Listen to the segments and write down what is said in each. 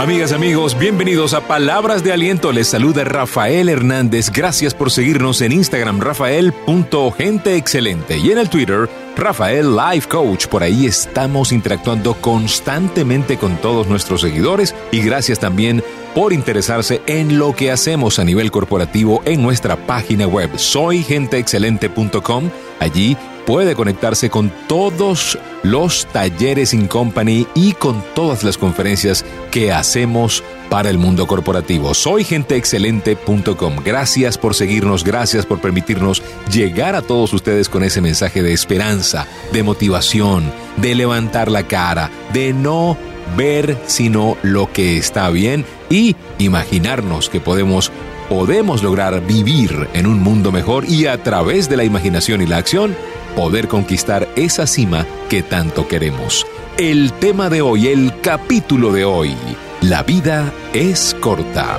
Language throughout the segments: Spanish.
Amigas, amigos, bienvenidos a Palabras de Aliento. Les saluda Rafael Hernández. Gracias por seguirnos en Instagram, rafael.genteexcelente y en el Twitter, Rafael Life Coach. Por ahí estamos interactuando constantemente con todos nuestros seguidores y gracias también por interesarse en lo que hacemos a nivel corporativo en nuestra página web soygenteexcelente.com. Allí puede conectarse con todos los talleres in company y con todas las conferencias que hacemos para el mundo corporativo. Soy genteexcelente.com. Gracias por seguirnos, gracias por permitirnos llegar a todos ustedes con ese mensaje de esperanza, de motivación, de levantar la cara, de no ver sino lo que está bien y imaginarnos que podemos podemos lograr vivir en un mundo mejor y a través de la imaginación y la acción poder conquistar esa cima que tanto queremos. El tema de hoy, el capítulo de hoy, la vida es corta.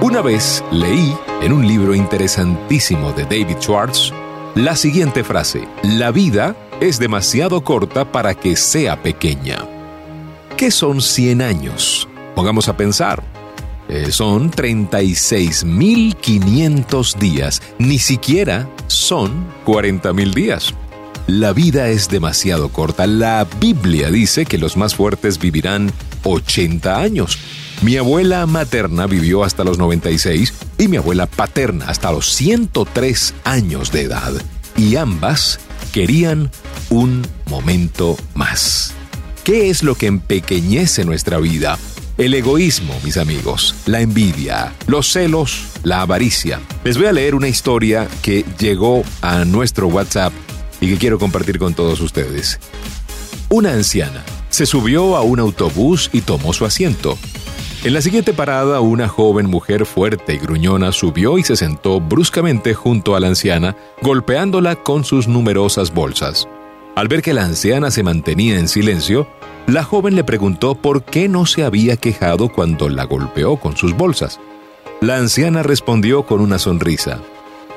Una vez leí en un libro interesantísimo de David Schwartz la siguiente frase, la vida es demasiado corta para que sea pequeña. ¿Qué son 100 años? Pongamos a pensar. Eh, son 36.500 días. Ni siquiera son 40.000 días. La vida es demasiado corta. La Biblia dice que los más fuertes vivirán 80 años. Mi abuela materna vivió hasta los 96 y mi abuela paterna hasta los 103 años de edad. Y ambas querían un momento más. ¿Qué es lo que empequeñece nuestra vida? El egoísmo, mis amigos, la envidia, los celos, la avaricia. Les voy a leer una historia que llegó a nuestro WhatsApp y que quiero compartir con todos ustedes. Una anciana se subió a un autobús y tomó su asiento. En la siguiente parada, una joven mujer fuerte y gruñona subió y se sentó bruscamente junto a la anciana, golpeándola con sus numerosas bolsas. Al ver que la anciana se mantenía en silencio, la joven le preguntó por qué no se había quejado cuando la golpeó con sus bolsas. La anciana respondió con una sonrisa.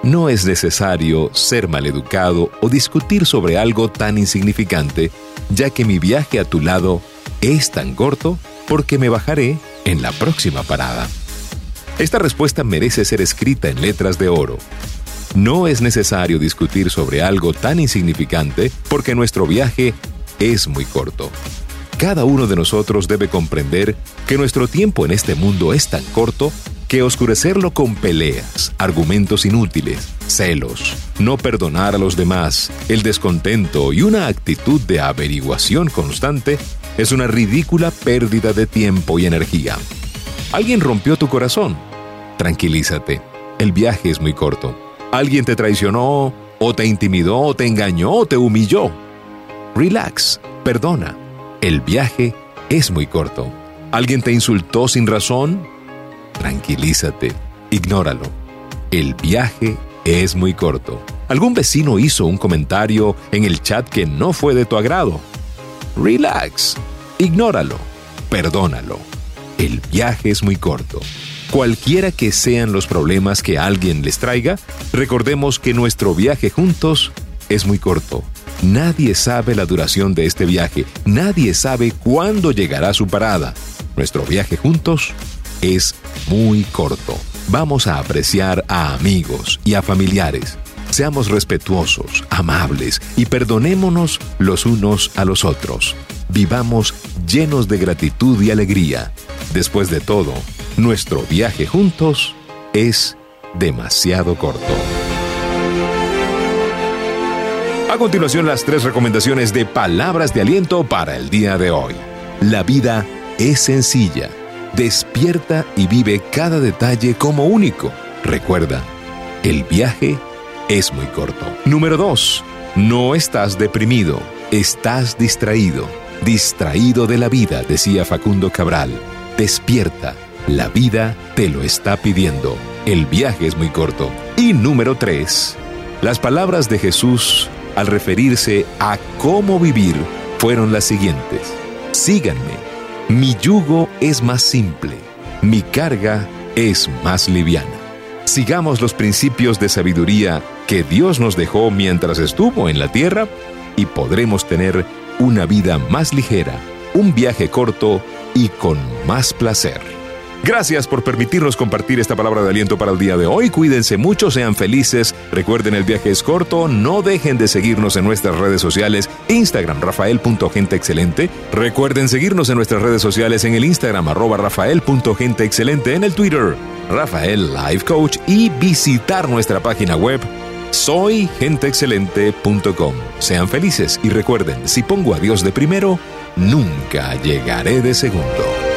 No es necesario ser maleducado o discutir sobre algo tan insignificante, ya que mi viaje a tu lado es tan corto porque me bajaré en la próxima parada. Esta respuesta merece ser escrita en letras de oro. No es necesario discutir sobre algo tan insignificante porque nuestro viaje es muy corto. Cada uno de nosotros debe comprender que nuestro tiempo en este mundo es tan corto que oscurecerlo con peleas, argumentos inútiles, celos, no perdonar a los demás, el descontento y una actitud de averiguación constante es una ridícula pérdida de tiempo y energía. Alguien rompió tu corazón. Tranquilízate, el viaje es muy corto. Alguien te traicionó, o te intimidó, o te engañó, o te humilló. Relax, perdona el viaje es muy corto. ¿Alguien te insultó sin razón? Tranquilízate, ignóralo. El viaje es muy corto. ¿Algún vecino hizo un comentario en el chat que no fue de tu agrado? Relax, ignóralo, perdónalo. El viaje es muy corto. Cualquiera que sean los problemas que alguien les traiga, recordemos que nuestro viaje juntos es muy corto Nadie sabe la duración de este viaje, nadie sabe cuándo llegará su parada. Nuestro viaje juntos es muy corto. Vamos a apreciar a amigos y a familiares. Seamos respetuosos, amables y perdonémonos los unos a los otros. Vivamos llenos de gratitud y alegría. Después de todo, nuestro viaje juntos es demasiado corto. A continuación, las tres recomendaciones de palabras de aliento para el día de hoy. La vida es sencilla. Despierta y vive cada detalle como único. Recuerda, el viaje es muy corto. Número 2. No estás deprimido, estás distraído. Distraído de la vida, decía Facundo Cabral. Despierta, la vida te lo está pidiendo. El viaje es muy corto. Y número 3. Las palabras de Jesús al referirse a cómo vivir fueron las siguientes. Síganme, mi yugo es más simple, mi carga es más liviana. Sigamos los principios de sabiduría que Dios nos dejó mientras estuvo en la tierra y podremos tener una vida más ligera, un viaje corto y con más placer. Gracias por permitirnos compartir esta palabra de aliento para el día de hoy. Cuídense mucho, sean felices. Recuerden, el viaje es corto. No dejen de seguirnos en nuestras redes sociales. Instagram, rafael.genteexcelente. Recuerden seguirnos en nuestras redes sociales en el Instagram, arroba rafael.genteexcelente, en el Twitter, Rafael Life Coach y visitar nuestra página web soygenteexcelente.com. Sean felices y recuerden, si pongo a Dios de primero, nunca llegaré de segundo.